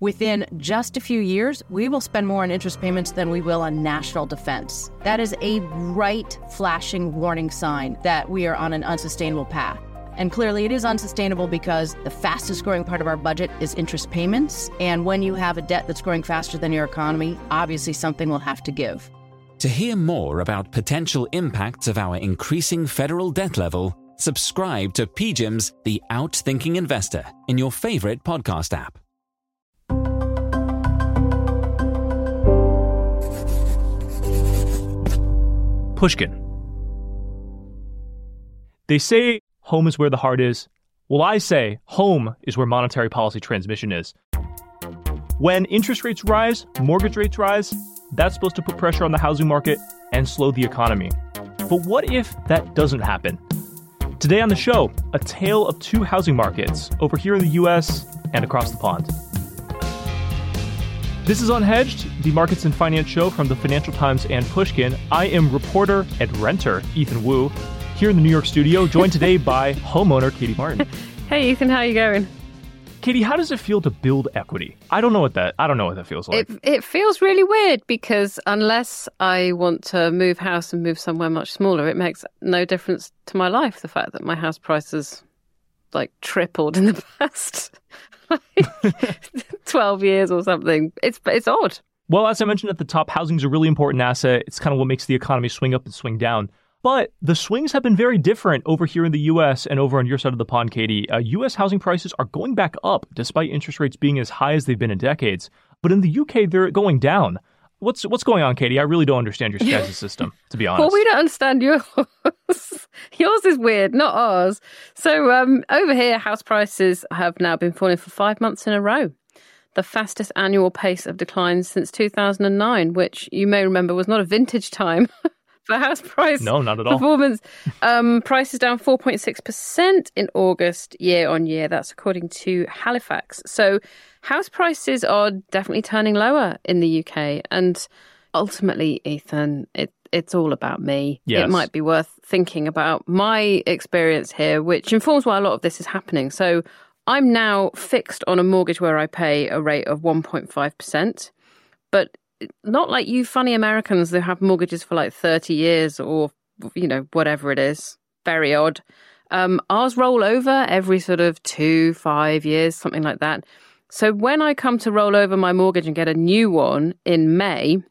Within just a few years, we will spend more on interest payments than we will on national defense. That is a bright, flashing warning sign that we are on an unsustainable path. And clearly, it is unsustainable because the fastest growing part of our budget is interest payments. And when you have a debt that's growing faster than your economy, obviously something will have to give. To hear more about potential impacts of our increasing federal debt level, subscribe to PGIM's The Outthinking Investor in your favorite podcast app. Pushkin. They say home is where the heart is. Well, I say home is where monetary policy transmission is. When interest rates rise, mortgage rates rise, that's supposed to put pressure on the housing market and slow the economy. But what if that doesn't happen? Today on the show, a tale of two housing markets over here in the US and across the pond. This is Unhedged, the markets and finance show from the Financial Times and Pushkin. I am reporter and renter Ethan Wu, here in the New York studio, joined today by homeowner Katie Martin. Hey Ethan, how you going? Katie, how does it feel to build equity? I don't know what that I don't know what that feels like. It, it feels really weird because unless I want to move house and move somewhere much smaller, it makes no difference to my life. The fact that my house price has like tripled in the past like 12 years or something. It's it's odd. Well, as I mentioned at the top, housing is a really important asset. It's kind of what makes the economy swing up and swing down. But the swings have been very different over here in the US and over on your side of the pond, Katie. Uh, US housing prices are going back up despite interest rates being as high as they've been in decades. But in the UK, they're going down. What's what's going on, Katie? I really don't understand your guys' system, to be honest. Well, we don't understand yours. yours is weird, not ours. So um, over here, house prices have now been falling for five months in a row. The fastest annual pace of decline since 2009, which you may remember was not a vintage time for house price. No, not at all. Performance. Um, price is down 4.6% in August year on year. That's according to Halifax. So house prices are definitely turning lower in the UK. And ultimately, Ethan, it, it's all about me. Yes. It might be worth thinking about my experience here, which informs why a lot of this is happening. So I'm now fixed on a mortgage where I pay a rate of 1.5%. But not like you funny Americans that have mortgages for like 30 years or, you know, whatever it is. Very odd. Um, ours roll over every sort of two, five years, something like that. So when I come to roll over my mortgage and get a new one in May,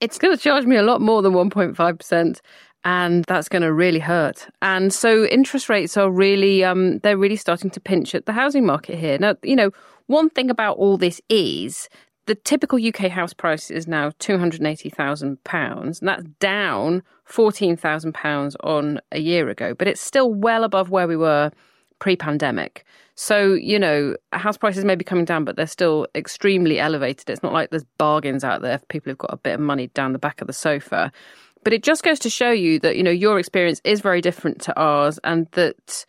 it's going to charge me a lot more than 1.5%. And that's going to really hurt. And so interest rates are really, um, they're really starting to pinch at the housing market here. Now, you know, one thing about all this is the typical UK house price is now £280,000, and that's down £14,000 on a year ago, but it's still well above where we were pre pandemic. So, you know, house prices may be coming down, but they're still extremely elevated. It's not like there's bargains out there for people who've got a bit of money down the back of the sofa. But it just goes to show you that, you know, your experience is very different to ours and that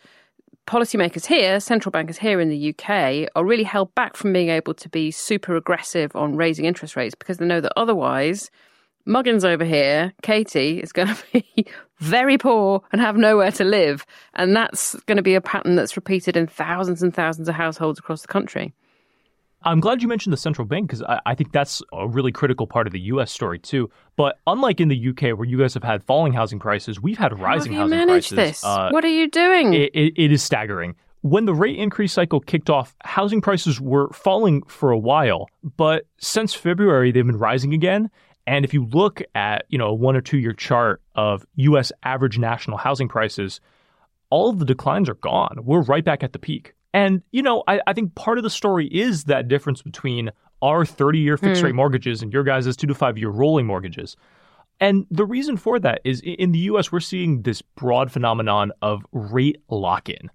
policymakers here, central bankers here in the UK, are really held back from being able to be super aggressive on raising interest rates because they know that otherwise, Muggins over here, Katie, is going to be very poor and have nowhere to live. And that's going to be a pattern that's repeated in thousands and thousands of households across the country. I'm glad you mentioned the central bank because I, I, think that's a really critical part of the U.S. story too. But unlike in the UK, where you guys have had falling housing prices, we've had rising How have housing you managed prices. This? Uh, what are you doing? It, it, it is staggering. When the rate increase cycle kicked off, housing prices were falling for a while, but since February they've been rising again. And if you look at you know a one or two year chart of U.S. average national housing prices, all of the declines are gone. We're right back at the peak. And, you know, I, I think part of the story is that difference between our 30 year fixed rate mm. mortgages and your guys' two to five year rolling mortgages. And the reason for that is in the US, we're seeing this broad phenomenon of rate lock in.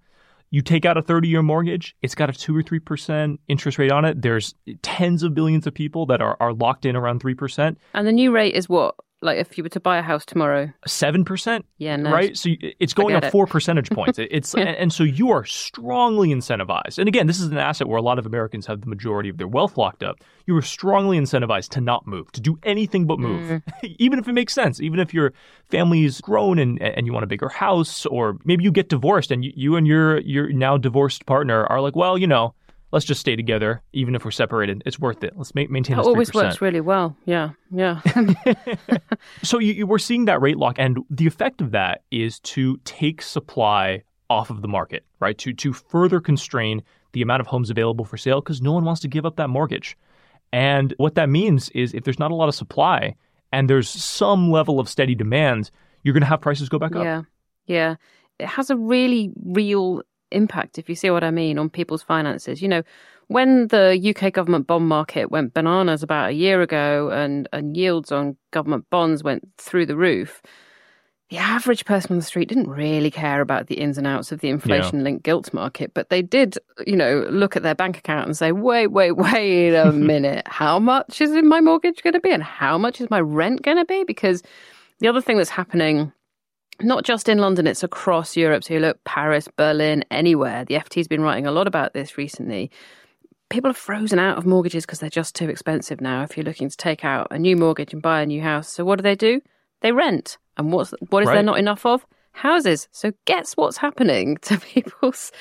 You take out a 30 year mortgage, it's got a 2 or 3% interest rate on it. There's tens of billions of people that are, are locked in around 3%. And the new rate is what? Like if you were to buy a house tomorrow. Seven percent? Yeah no, right? So it's going up four percentage points. It's yeah. and, and, so you are strongly incentivized. And again this is an asset where a lot of americans have the majority of their wealth locked up. You are strongly incentivized to not move to do anything but move. Mm. even if it makes sense. Even if your family's grown and and you want a bigger house or maybe you get divorced and you, you and your your now divorced partner are like well you know let's just stay together, even if we're separated. It's worth it. Let's ma- maintain. That always works really well. Yeah, yeah. so you, you, we're seeing that rate lock, and the effect of that is to take supply off of the market, right? To to further constrain the amount of homes available for sale because no one wants to give up that mortgage. And what that means is if there's not a lot of supply and there's some level of steady demand, you're going to have prices go back up. Yeah, yeah. It has a really real impact, if you see what I mean, on people's finances. You know, when the UK government bond market went bananas about a year ago and, and yields on government bonds went through the roof, the average person on the street didn't really care about the ins and outs of the inflation linked yeah. gilt market, but they did, you know, look at their bank account and say, wait, wait, wait a minute. How much is my mortgage going to be? And how much is my rent going to be? Because the other thing that's happening not just in London, it's across Europe. So you look Paris, Berlin, anywhere. The FT's been writing a lot about this recently. People are frozen out of mortgages because they're just too expensive now. If you're looking to take out a new mortgage and buy a new house, so what do they do? They rent. And what's what is right. there not enough of? Houses. So guess what's happening to people's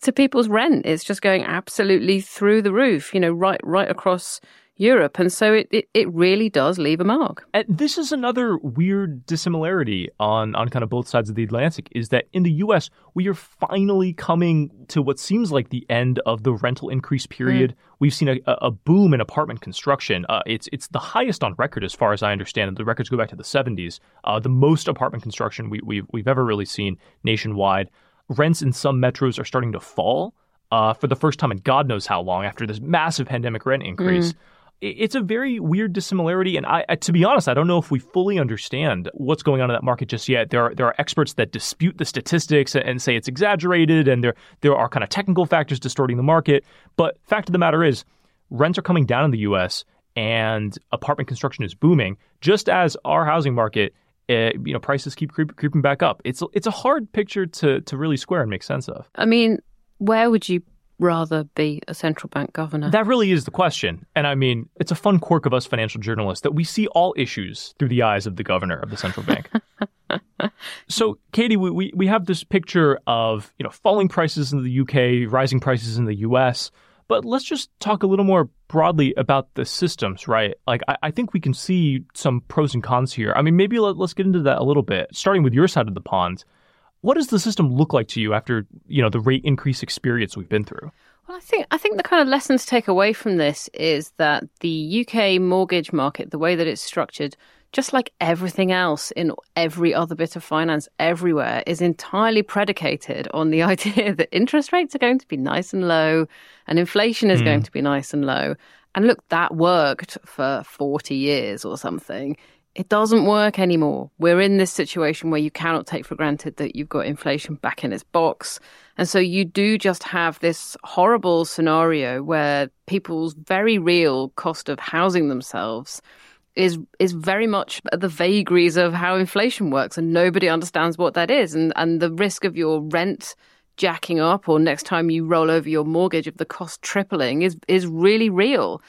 to people's rent? It's just going absolutely through the roof. You know, right right across Europe. And so it, it, it, really does leave a mark. And this is another weird dissimilarity on, on kind of both sides of the Atlantic is that in the US, we are finally coming to what seems like the end of the rental increase period. Mm. We've seen a, a, boom in apartment construction. Uh, it's, it's the highest on record, as far as I understand. The records go back to the 70s. Uh, the most apartment construction we, we've, we've ever really seen nationwide. Rents in some metros are starting to fall. Uh, for the first time in God knows how long after this massive pandemic rent increase. Mm it's a very weird dissimilarity, and I, to be honest, I don't know if we fully understand what's going on in that market just yet. There are there are experts that dispute the statistics and say it's exaggerated, and there there are kind of technical factors distorting the market. But fact of the matter is, rents are coming down in the U.S. and apartment construction is booming, just as our housing market. Uh, you know, prices keep creep, creeping back up. It's it's a hard picture to to really square and make sense of. I mean, where would you rather be a central bank governor? That really is the question. And I mean, it's a fun quirk of us financial journalists that we see all issues through the eyes of the governor of the central bank. so, Katie, we, we have this picture of, you know, falling prices in the UK, rising prices in the US. But let's just talk a little more broadly about the systems, right? Like, I, I think we can see some pros and cons here. I mean, maybe let, let's get into that a little bit, starting with your side of the pond. What does the system look like to you after you know the rate increase experience we've been through? Well, I think I think the kind of lesson to take away from this is that the UK mortgage market, the way that it's structured, just like everything else in every other bit of finance everywhere, is entirely predicated on the idea that interest rates are going to be nice and low and inflation is mm. going to be nice and low. And look, that worked for 40 years or something. It doesn't work anymore. We're in this situation where you cannot take for granted that you've got inflation back in its box. And so you do just have this horrible scenario where people's very real cost of housing themselves is is very much the vagaries of how inflation works and nobody understands what that is and and the risk of your rent jacking up or next time you roll over your mortgage of the cost tripling is is really real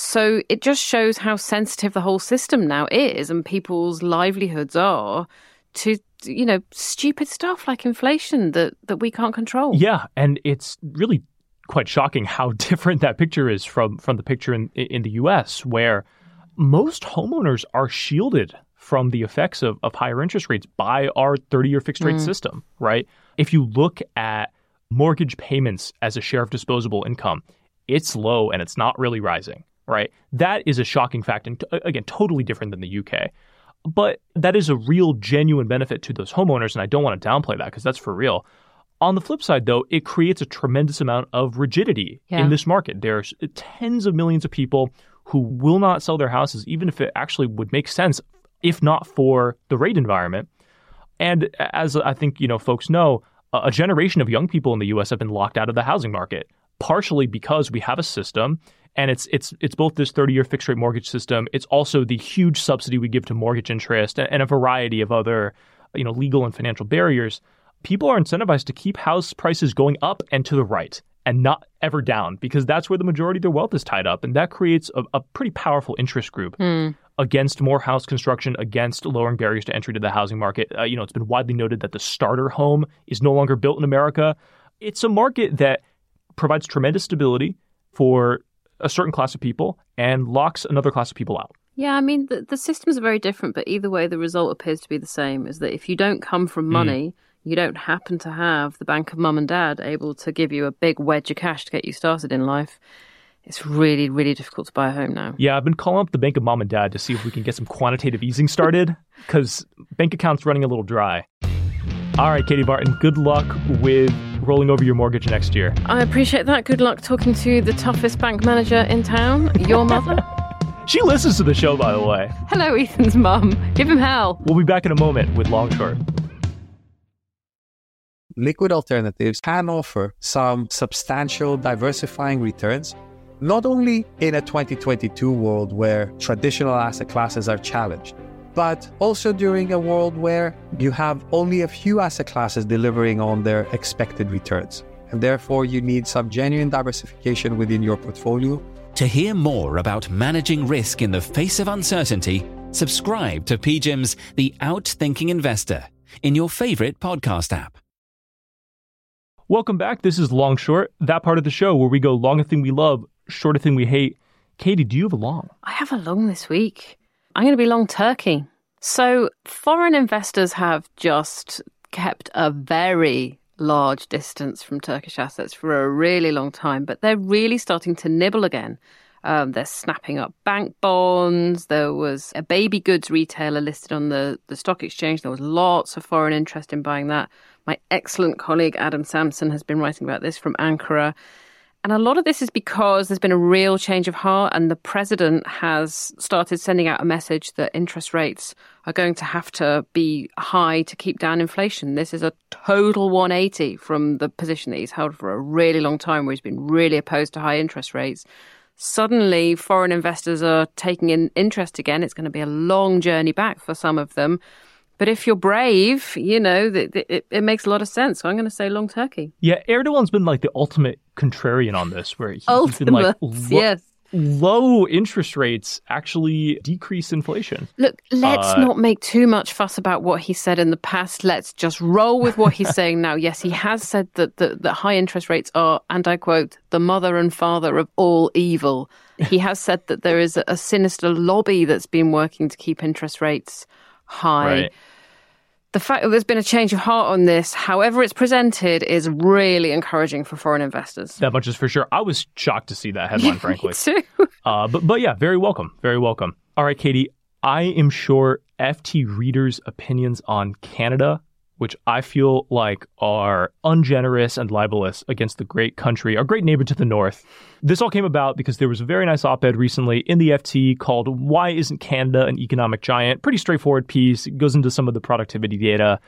so it just shows how sensitive the whole system now is and people's livelihoods are to you know stupid stuff like inflation that that we can't control. Yeah, and it's really quite shocking how different that picture is from from the picture in in the US where most homeowners are shielded from the effects of, of higher interest rates by our 30 year fixed rate mm. system, right? If you look at mortgage payments as a share of disposable income, it's low and it's not really rising right? That is a shocking fact, and t- again, totally different than the UK. But that is a real, genuine benefit to those homeowners, and I don't want to downplay that because that's for real. On the flip side, though, it creates a tremendous amount of rigidity yeah. in this market. There's uh, tens of millions of people who will not sell their houses, even if it actually would make sense, if not for the rate environment. And as I think you know, folks know, a generation of young people in the U.S. have been locked out of the housing market, partially because we have a system and it's it's it's both this 30-year fixed rate mortgage system. It's also the huge subsidy we give to mortgage interest and a variety of other, you know, legal and financial barriers. People are incentivized to keep house prices going up and to the right and not ever down because that's where the majority of their wealth is tied up, and that creates a, a pretty powerful interest group. Mm. Against more house construction, against lowering barriers to entry to the housing market. Uh, you know, it's been widely noted that the starter home is no longer built in America. It's a market that provides tremendous stability, for a certain class of people and locks another class of people out. Yeah, I mean, the, the systems are very different, but either way, the result appears to be the same is that if you don't come from Hmm. money, you don't happen to have the bank of mum and dad able to give you a big wedge of cash to get you started in life, it's really, really difficult to buy a home now. Yeah, I've been calling up the bank of mom and dad to see if we can get some quantitative easing started because bank accounts running a little dry. All right, Katie Martin, good luck with rolling over your mortgage next year. I appreciate that. Good luck talking to the toughest bank manager in town, your mother. She listens to the show, by the way. Hello, Ethan's mum. Give him hell. We'll be back in a moment with Long Short. liquid alternatives can offer some substantial diversifying returns, not only in a 2022 world where traditional asset classes are challenged, but also during a world where you have only a few asset classes delivering on their expected returns. And therefore, you need some genuine diversification within your portfolio To hear more about managing risk in the face of uncertainty, subscribe to PGIM's The Outthinking Investor in your favorite podcast app. Welcome back. This is Long Short, that part of the show where we go long a thing we love, short a thing we hate. Katie, do you have a long? I have a long this week. I'm going to be long turkey. So, foreign investors have just kept a very large distance from Turkish assets for a really long time, but they're really starting to nibble again. Um, they're snapping up bank bonds. There was a baby goods retailer listed on the, the stock exchange. There was lots of foreign interest in buying that. My excellent colleague Adam Samson has been writing about this from Ankara. And a lot of this is because there's been a real change of heart, and the president has started sending out a message that interest rates are going to have to be high to keep down inflation. This is a total 180 from the position that he's held for a really long time, where he's been really opposed to high interest rates. Suddenly, foreign investors are taking in interest again. It's going to be a long journey back for some of them. But if you're brave, you know, th- th- it, it makes a lot of sense. So I'm going to say long turkey. Yeah, Erdogan's been like the ultimate contrarian on this, where he, he's been like, lo- yes. low interest rates actually decrease inflation. Look, let's Uh, not make too much fuss about what he said in the past. Let's just roll with what he's saying now. Yes, he has said that, that, that high interest rates are, and I quote, the mother and father of all evil. He has said that there is a, a sinister lobby that's been working to keep interest rates high. Right. The fact that there's been a change of heart on this, however it's presented, is really encouraging for foreign investors. That much is for sure. I was shocked to see that headline, frankly. Me too. Uh, but but yeah, very welcome, very welcome. All right, Katie, I am sure FT readers' opinions on Canada, which I feel like are ungenerous and libelous against the great country, our great neighbor to the north. This all came about because there was a very nice op-ed recently in the FT called "Why Isn't Canada an Economic Giant?" Pretty straightforward piece. It goes into some of the productivity data.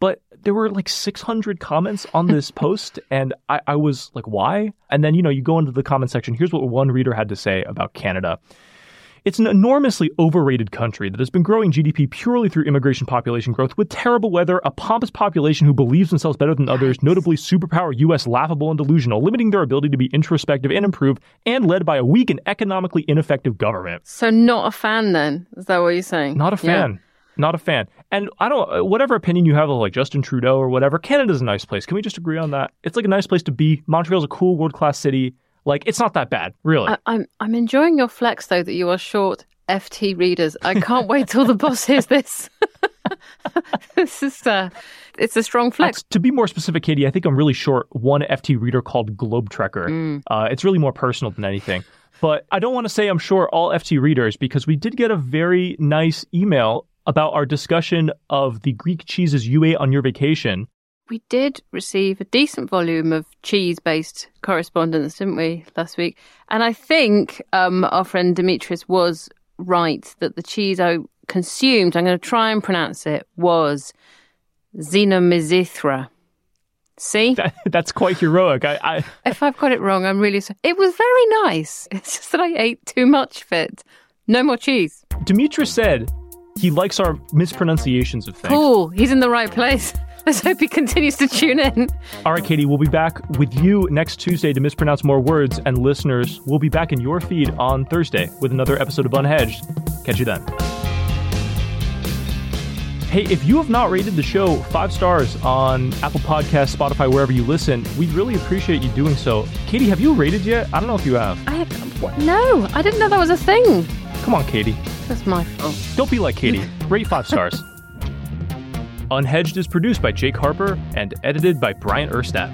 But there were like 600 comments on this post, and I, I was like, why? And then, you know, you go into the comment section. Here's what one reader had to say about Canada. It's an enormously overrated country that has been growing GDP purely through immigration population growth with terrible weather, a pompous population who believes themselves better than others, notably superpower US laughable and delusional, limiting their ability to be introspective and improve, and led by a weak and economically ineffective government. So, not a fan then? Is that what you're saying? Not a Yeah. fan. Not a fan. And I don't, uh, whatever opinion you have of like Justin Trudeau or whatever, Canada's a nice place. Can we just agree on that? It's like a nice place to be. Montreal's a cool world class city. Like, it's not that bad, really. I, I'm I'm enjoying your flex though that you are short FT readers. I can't wait till the boss hears this. this is uh, it's a strong flex. That's- to be more specific, Katie, I think I'm really short one FT reader called Globe Trekker. Mm. Uh, it's really more personal than anything. But I don't want to say I'm short all FT readers because we did get a very nice email about our discussion of the Greek cheeses you ate on your vacation. We did receive a decent volume of cheese-based correspondence, didn't we, last week? And I think um, our friend Demetrius was right that the cheese I consumed, I'm going to try and pronounce it, was Xenomizithra. See? That, that's quite heroic. I, I If I've got it wrong, I'm really sorry. It was very nice. It's just that I ate too much of it. No more cheese. Demetrius said he likes our mispronunciations of things. Cool. He's in the right place. Let's hope he continues to tune in. All right, Katie, we'll be back with you next Tuesday to mispronounce more words, and listeners, we'll be back in your feed on Thursday with another episode of Unhedged. Catch you then. Hey, if you have not rated the show five stars on Apple Podcasts, Spotify, wherever you listen, we'd really appreciate you doing so. Katie, have you rated yet? I don't know if you have. I what? no, I didn't know that was a thing. Come on, Katie. That's my fault. Don't be like Katie. Rate five stars. Unhedged is produced by Jake Harper and edited by Bryant Urstadt.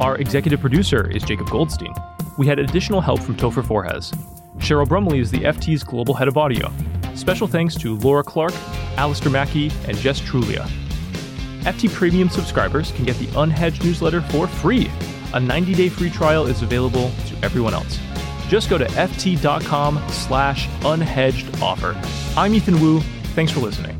Our executive producer is Jacob Goldstein. We had additional help from Topher Forhecz. Cheryl Brumley is the FT's global head of audio. Special thanks to Laura Clark, Alistair Mackey, and Jess Trulia. FT Premium subscribers can get the Unhedged newsletter for free. A 90-day free trial is available to everyone else. Just go to ft.com slash unhedged offer. I'm Ethan Wu. Thanks for listening.